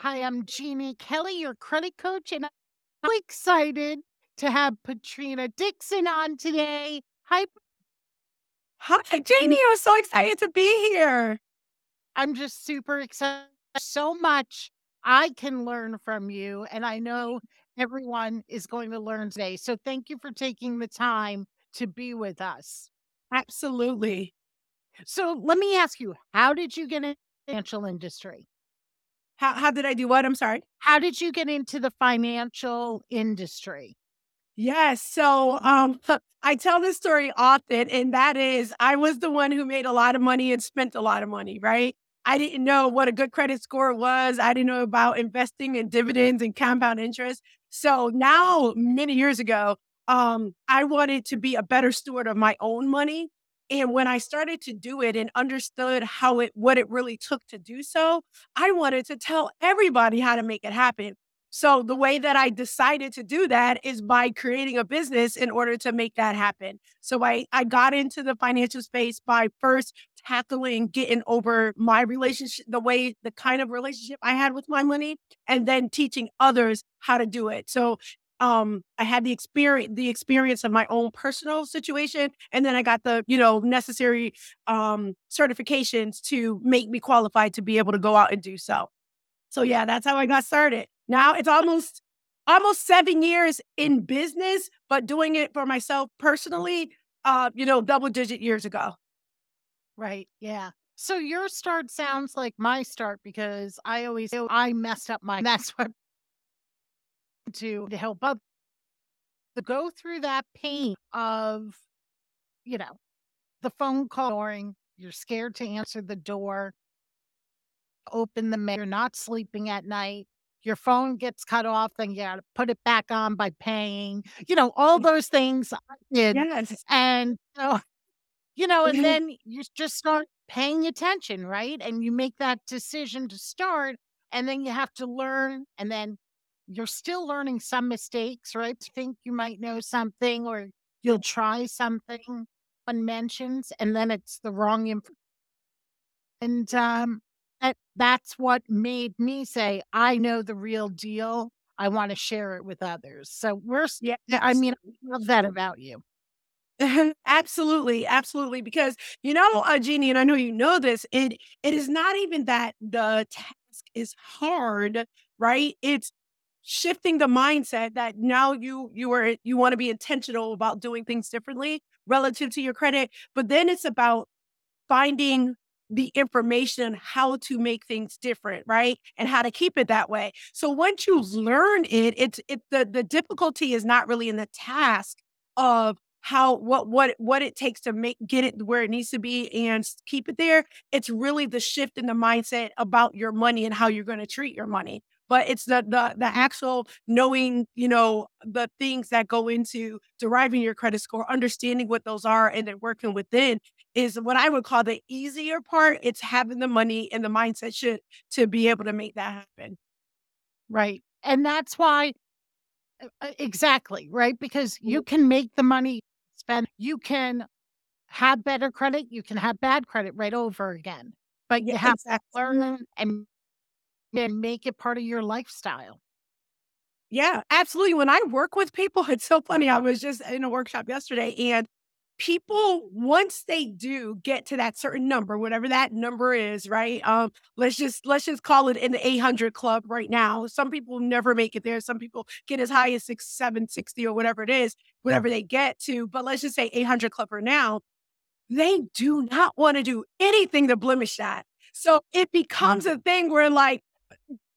Hi, I'm Jeannie Kelly, your credit coach, and I'm so excited to have Patrina Dixon on today. Hi. Hi, Jeannie. I'm so excited to be here. I'm just super excited. So much I can learn from you, and I know everyone is going to learn today. So thank you for taking the time to be with us. Absolutely. So let me ask you, how did you get into the financial industry? How how did I do what? I'm sorry. How did you get into the financial industry? Yes. So um I tell this story often, and that is I was the one who made a lot of money and spent a lot of money, right? I didn't know what a good credit score was. I didn't know about investing in dividends and compound interest. So now, many years ago, um, I wanted to be a better steward of my own money. And when I started to do it and understood how it, what it really took to do so, I wanted to tell everybody how to make it happen. So the way that I decided to do that is by creating a business in order to make that happen. So I, I got into the financial space by first tackling getting over my relationship, the way, the kind of relationship I had with my money, and then teaching others how to do it. So um i had the experience the experience of my own personal situation and then i got the you know necessary um certifications to make me qualified to be able to go out and do so so yeah that's how i got started now it's almost almost seven years in business but doing it for myself personally uh you know double digit years ago Right. Yeah. So your start sounds like my start because I always I messed up my that's what to to help up to go through that pain of, you know, the phone calling, you're scared to answer the door, open the mail, you're not sleeping at night, your phone gets cut off, then you gotta put it back on by paying, you know, all those things I did. yes And so, you know, and then you just start paying attention, right? And you make that decision to start, and then you have to learn, and then you're still learning some mistakes, right? To think you might know something or you'll try something one mentions, and then it's the wrong info. And um, that, that's what made me say, I know the real deal. I want to share it with others. So we're, yeah, I mean, I love that about you. absolutely, absolutely. Because you know, uh, Jeannie, and I know you know this. It it is not even that the task is hard, right? It's shifting the mindset that now you you are you want to be intentional about doing things differently relative to your credit. But then it's about finding the information on how to make things different, right? And how to keep it that way. So once you learn it, it's it the the difficulty is not really in the task of how what what what it takes to make get it where it needs to be and keep it there. It's really the shift in the mindset about your money and how you're going to treat your money. But it's the the the actual knowing, you know, the things that go into deriving your credit score, understanding what those are, and then working within is what I would call the easier part. It's having the money and the mindset should to be able to make that happen. Right. And that's why, uh, uh, exactly, right? Because Mhm. you can make the money spend, you can have better credit, you can have bad credit right over again, but Yeah, you have to learn and, and make it part of your lifestyle. Yeah, absolutely. When I work with people, it's so funny. I was just in a workshop yesterday and people once they do get to that certain number, whatever that number is, right? Um let's just let's just call it in the 800 club right now. Some people never make it there. Some people get as high as 6 760 or whatever it is, whatever they get to, but let's just say 800 club for now. They do not want to do anything to blemish that. So it becomes a thing where like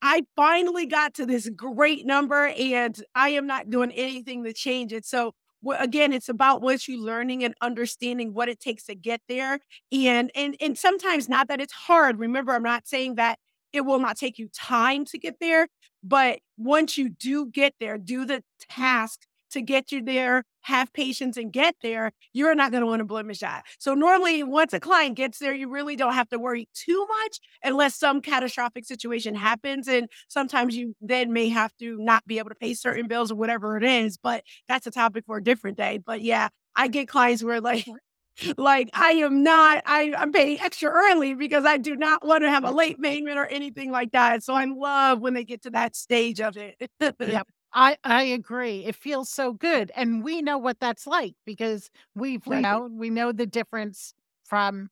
I finally got to this great number and I am not doing anything to change it. So again, it's about what you learning and understanding what it takes to get there. And and and sometimes not that it's hard. Remember, I'm not saying that it will not take you time to get there, but once you do get there, do the task to get you there, have patience and get there, you're not going to want to blemish that. So normally once a client gets there, you really don't have to worry too much unless some catastrophic situation happens. And sometimes you then may have to not be able to pay certain bills or whatever it is. But that's a topic for a different day. But yeah, I get clients where like like I am not, I, I'm paying extra early because I do not want to have a late payment or anything like that. So I love when they get to that stage of it. Yep. I I agree. It feels so good, and we know what that's like because we've we Right. know we know the difference from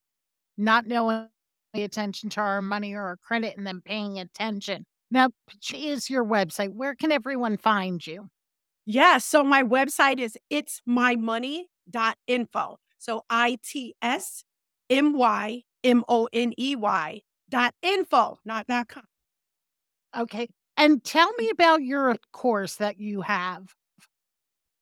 not knowing attention to our money or our credit and then paying attention. Now, which is your website? Where can everyone find you? Yeah. So my website is it's my info. So I T S M Y M O N E Y dot info, not dot com. Okay. And tell me about your course that you have.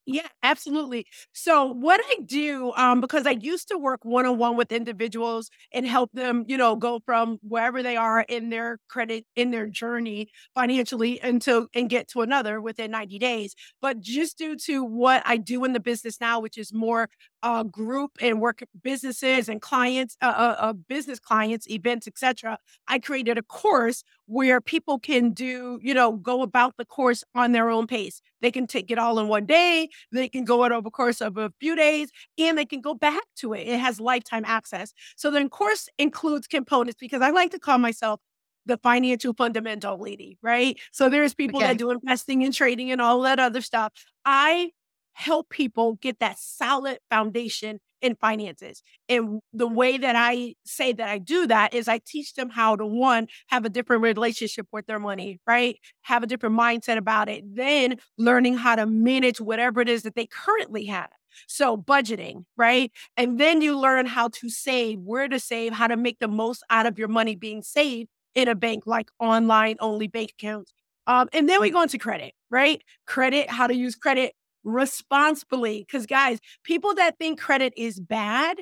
Yeah, absolutely. So what I do, um, because I used to work one on one with individuals and help them, you know, go from wherever they are in their credit in their journey financially until and get to another within 90 days. But just due to what I do in the business now, which is more uh, group and work businesses and clients, uh, uh, uh, business clients, events, etc. I created a course where people can do, you know, go about the course on their own pace. They can take it all in one day they can go it over the course of a few days and they can go back to it. It has lifetime access. So the course includes components because I like to call myself the financial fundamental lady, right? So there's people Okay. that do investing and trading and all that other stuff. I help people get that solid foundation in finances. And the way that I say that I do that is I teach them how to one, have a different relationship with their money, right? Have a different mindset about it. Then learning how to manage whatever it is that they currently have. So budgeting, right? And then you learn how to save, where to save, how to make the most out of your money being saved in a bank, like online only bank accounts. Um, and then we go into credit, right? Credit, how to use credit responsibly. Because guys, people that think credit is bad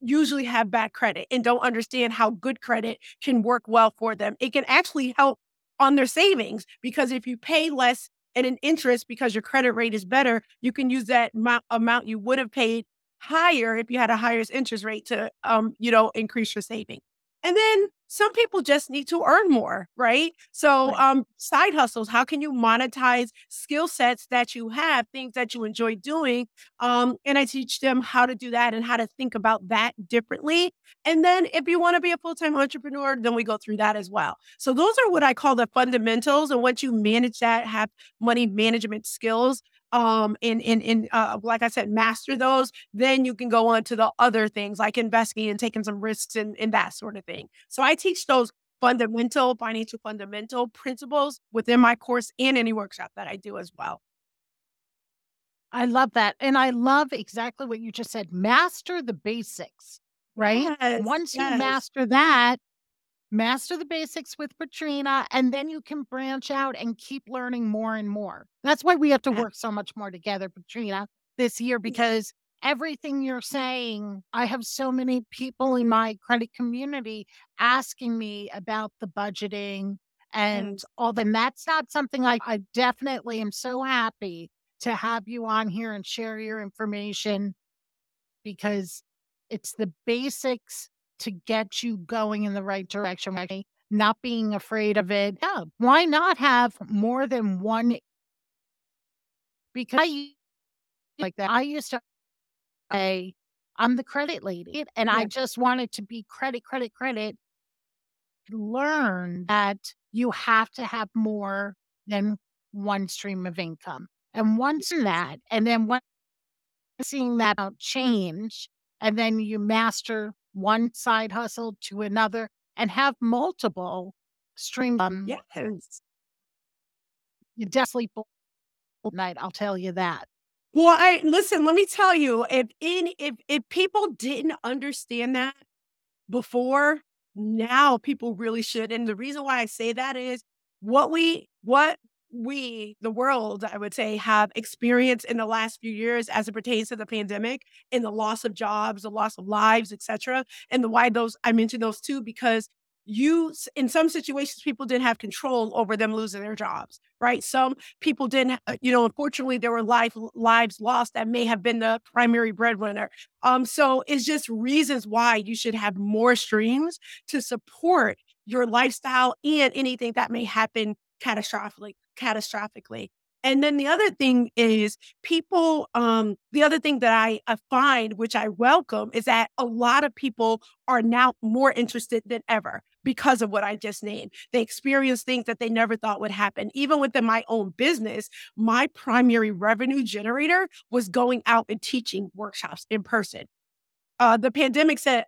usually have bad credit and don't understand how good credit can work well for them. It can actually help on their savings because if you pay less and an interest because your credit rate is better, you can use that amount, amount you would have paid higher if you had a higher interest rate to um, you know, increase your saving. And then some people just need to earn more, right? So, um, side hustles, how can you monetize skill sets that you have, things that you enjoy doing? Um, and I teach them how to do that and how to think about that differently. And then if you want to be a full-time entrepreneur, then we go through that as well. So those are what I call the fundamentals. And once you manage that, have money management skills, um, and and and uh, like I said, master those, then you can go on to the other things like investing and taking some risks and, and that sort of thing. So I teach those fundamental financial fundamental principles within my course and any workshop that I do as well. I love that. And I love exactly what you just said. Master the basics, right? Yes, Once you master that, master the basics with Katrina, and then you can branch out and keep learning more and more. That's why we have to work so much more together, Katrina, this year because everything you're saying, I have so many people in my credit community asking me about the budgeting mm. and Yes. all that. And that's not something I, I definitely am so happy to have you on here and share your information because it's the basics to get you going in the right direction, right? Not being afraid of it. Yeah. Why not have more than one? Because I like that. I used to say, I'm the credit lady and I just wanted to be credit, credit, credit. Learn that you have to have more than one stream of income. And once in that, and then once seeing that change, and then you master one side hustle to another and have multiple streams. Um, Yes. You definitely all night. I'll tell you that. Well, I listen, let me tell you, if in if if people didn't understand that before, now people really should. And the reason why I say that is what we what we, the world, I would say, have experienced in the last few years as it pertains to the pandemic and the loss of jobs, the loss of lives, etc. And the why those I mentioned those two because you in some situations people didn't have control over them losing their jobs right some people didn't uh, you know unfortunately there were life lives lost that may have been the primary breadwinner um so it's just reasons why you should have more streams to support your lifestyle and anything that may happen catastrophically catastrophically And then the other thing is people, um, the other thing that I, I find, which I welcome, is that a lot of people are now more interested than ever because of what I just named. They experience things that they never thought would happen. Even within my own business, my primary revenue generator was going out and teaching workshops in person. Uh, the pandemic said,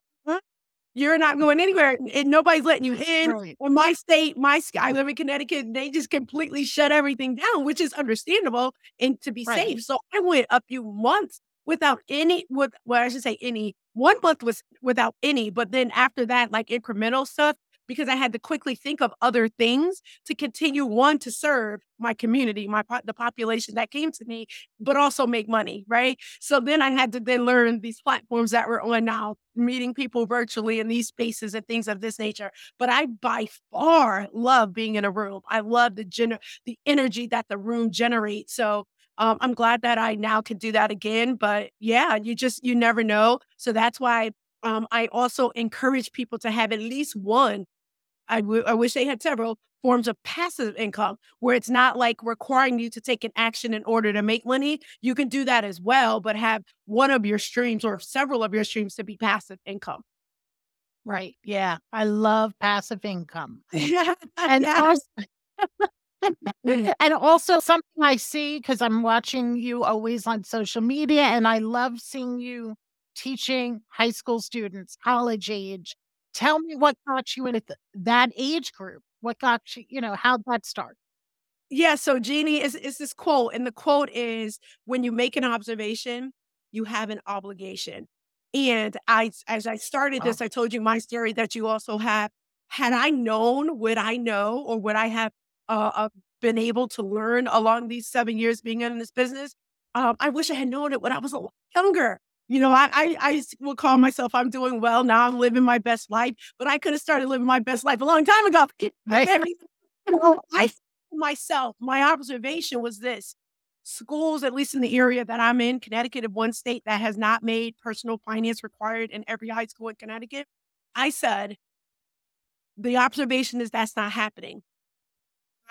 you're not going anywhere and nobody's letting you in. Right. Or my state, my I live in Connecticut, they just completely shut everything down, which is understandable and to be right. safe. So I went a few months without any with well, I should say any one month was without any, but then after that, like incremental stuff, because I had to quickly think of other things to continue one to serve my community, my the population that came to me, but also make money, right? So then I had to then learn these platforms that we're on now, meeting people virtually in these spaces and things of this nature. But I by far love being in a room. I love the gener- the energy that the room generates. So um, I'm glad that I now can do that again. But yeah, you just you never know. So that's why um, I also encourage people to have at least one I, w- I wish they had several forms of passive income where it's not like requiring you to take an action in order to make money. You can do that as well, but have one of your streams or several of your streams to be passive income. Right. Yeah. I love passive income. and also, and also something I see because I'm watching you always on social media and I love seeing you teaching high school students, college age, Tell me what got you into that age group. What got you, you know, how'd that start? Yeah, so Jeannie is is this quote, and the quote is when you make an observation, you have an obligation. And I as I started this, I told you my story that you also have. Had I known what I know or what I have uh, uh, been able to learn along these seven years being in this business, um, I wish I had known it when I was a lot younger. You know, I, I, I will call myself I'm doing well now. I'm living my best life, but I could have started living my best life a long time ago. Right. you know, I myself, my observation was this: schools, at least in the area that I'm in, Connecticut, is one state that has not made personal finance required in every high school in Connecticut. I said, the observation is that's not happening.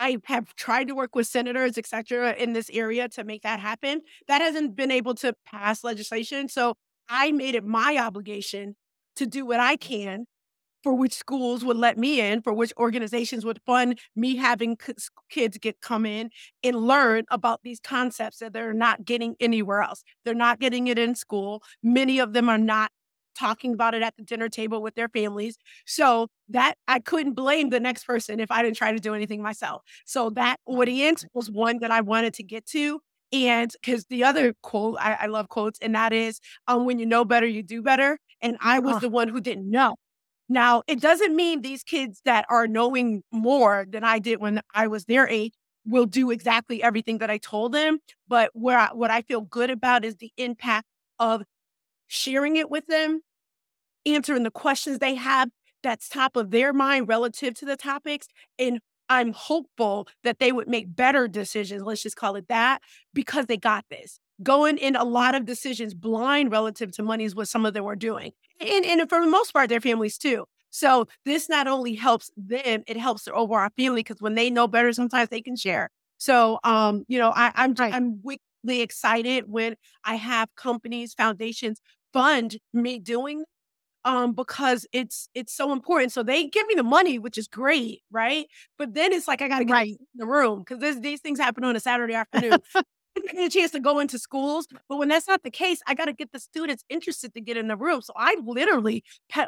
I have tried to work with senators, et cetera, in this area to make that happen. That hasn't been able to pass legislation. So I made it my obligation to do what I can for which schools would let me in, for which organizations would fund me having kids get come in and learn about these concepts that they're not getting anywhere else. They're not getting it in school. Many of them are not talking about it at the dinner table with their families. So that I couldn't blame the next person if I didn't try to do anything myself. So that audience was one that I wanted to get to. And because the other quote, I, I, love quotes, and that is, um, when you know better, you do better. And I was the one who didn't know. Now, it doesn't mean these kids that are knowing more than I did when I was their age will do exactly everything that I told them. But where I, what I feel good about is the impact of sharing it with them, answering the questions they have that's top of their mind relative to the topics. And I'm hopeful that they would make better decisions, let's just call it that, because they got this. Going in a lot of decisions blind relative to money is what some of them were doing. And, and for the most part, their families too. So this not only helps them, it helps their overall family because when they know better, sometimes they can share. So, um, you know, I, I'm right. I'm wickedly excited when I have companies, foundations fund me doing um because it's it's so important. So they give me the money which is great right? But then it's like i gotta get right. in the room because these things happen on a saturday afternoon. Get a chance to go into schools but when that's not the case i got to get the students interested to get in the room. So i literally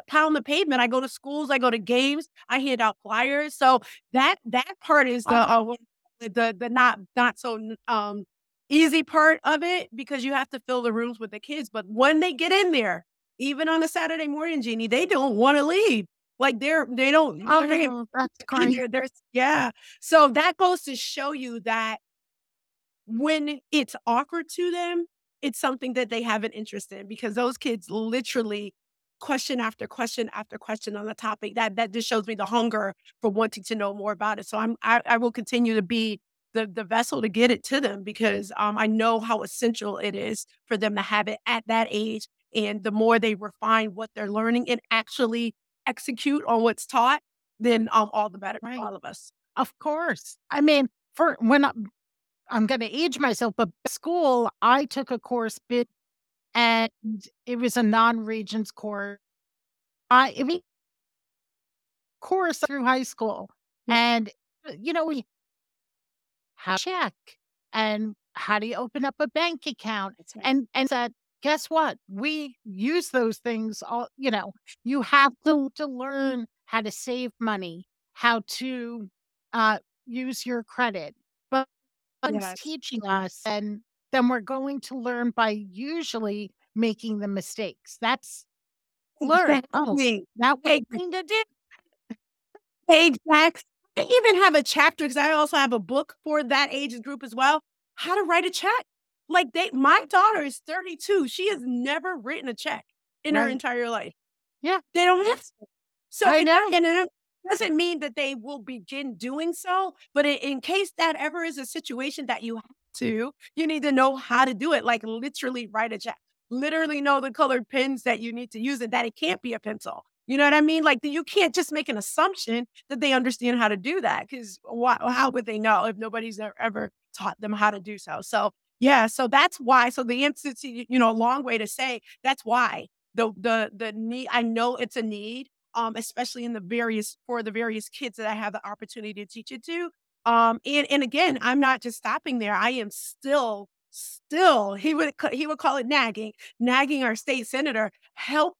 pound the pavement. I go to schools i go to games i hand out flyers. So that that part is the uh, the the not not so um easy part of it because you have to fill the rooms with the kids. But when they get in there, even on a Saturday morning, Jeannie, they don't want to leave. Like they're they don't. Oh, they, that's. There's yeah. So that goes to show you that when it's offered to them, it's something that they have an interest in because those kids literally question after question after question on the topic. That that just shows me the hunger for wanting to know more about it. So I'm I, I will continue to be the the vessel to get it to them because um, I know how essential it is for them to have it at that age. And the more they refine what they're learning and actually execute on what's taught, then um, all the better right. for all of us. Of course. I mean, for when I'm going to age myself, but school, I took a course bit and it was a non-regents course. I I mean course through high school. And uh, you know, we how to check and how do you open up a bank account? Right. And and said, guess what? We use those things all, you know, you have to, to learn how to save money, how to uh use your credit. But Yes. teaching us and then we're going to learn by usually making the mistakes. That's learn. Oh, Exactly. that what Ex thing to do. exact I even have a chapter because I also have a book for that age group as well, how to write a check. Like they my daughter is 32. She has never written a check in her entire life. Yeah. They don't have to. So I it know. and it doesn't mean that they will begin doing so, but in, in case that ever is a situation that you have to, you need to know how to do it. Like literally write a check. Literally know the colored pens that you need to use and that it can't be a pencil. You know what I mean? Like you can't just make an assumption that they understand how to do that because how would they know if nobody's ever, taught them how to do so? So yeah, so that's why. So the instance, you know, a long way to say that's why the the the need. I know it's a need um, especially in the various for the various kids that I have the opportunity to teach it to. Um, and and again, I'm not just stopping there. I am still, still he would he would call it nagging, nagging our state senator. Help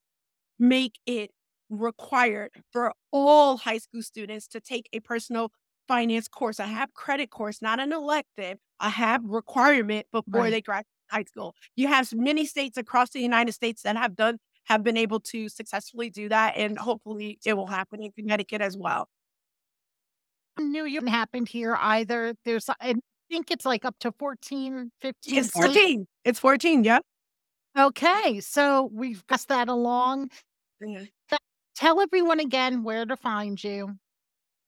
make it required for all high school students to take a personal finance course. I have credit course, not an elective. I have requirement before Right. they graduate high school. You have many states across the United States that have done have been able to successfully do that, and hopefully it will happen in Connecticut as well. New York happened here either. There's I think it's like up to 14, 15 It's states. 14. It's 14, yeah. Okay, so we've passed that along. Yeah. Tell everyone again where to find you.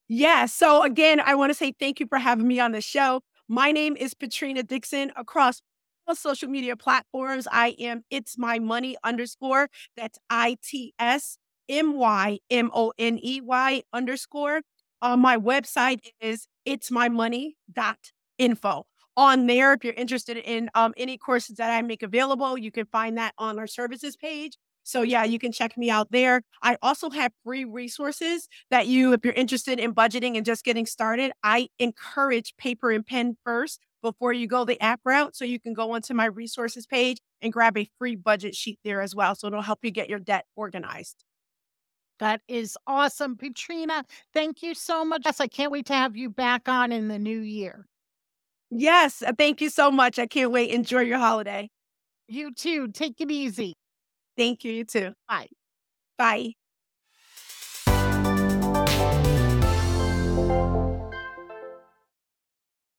Yeah. So again, I want to say thank you for having me on the show. My name is Patrina Dixon across all social media platforms. I am it's my money underscore. That's I T S M Y M O N E Y underscore. Uh, my website is it's my money dot info. On there, if you're interested in um, any courses that I make available, you can find that on our services page. So yeah, you can check me out there. I also have free resources that you, if you're interested in budgeting and just getting started, I encourage paper and pen first before you go the app route. So you can go onto my resources page and grab a free budget sheet there as well. So it'll help you get your debt organized. That is awesome. Katrina, thank you so much. Yes, I can't wait to have you back on in the new year. Yes. uh, Thank you so much. I can't wait. Enjoy your holiday. You too. Take it easy. Thank you. You too. Bye. Bye.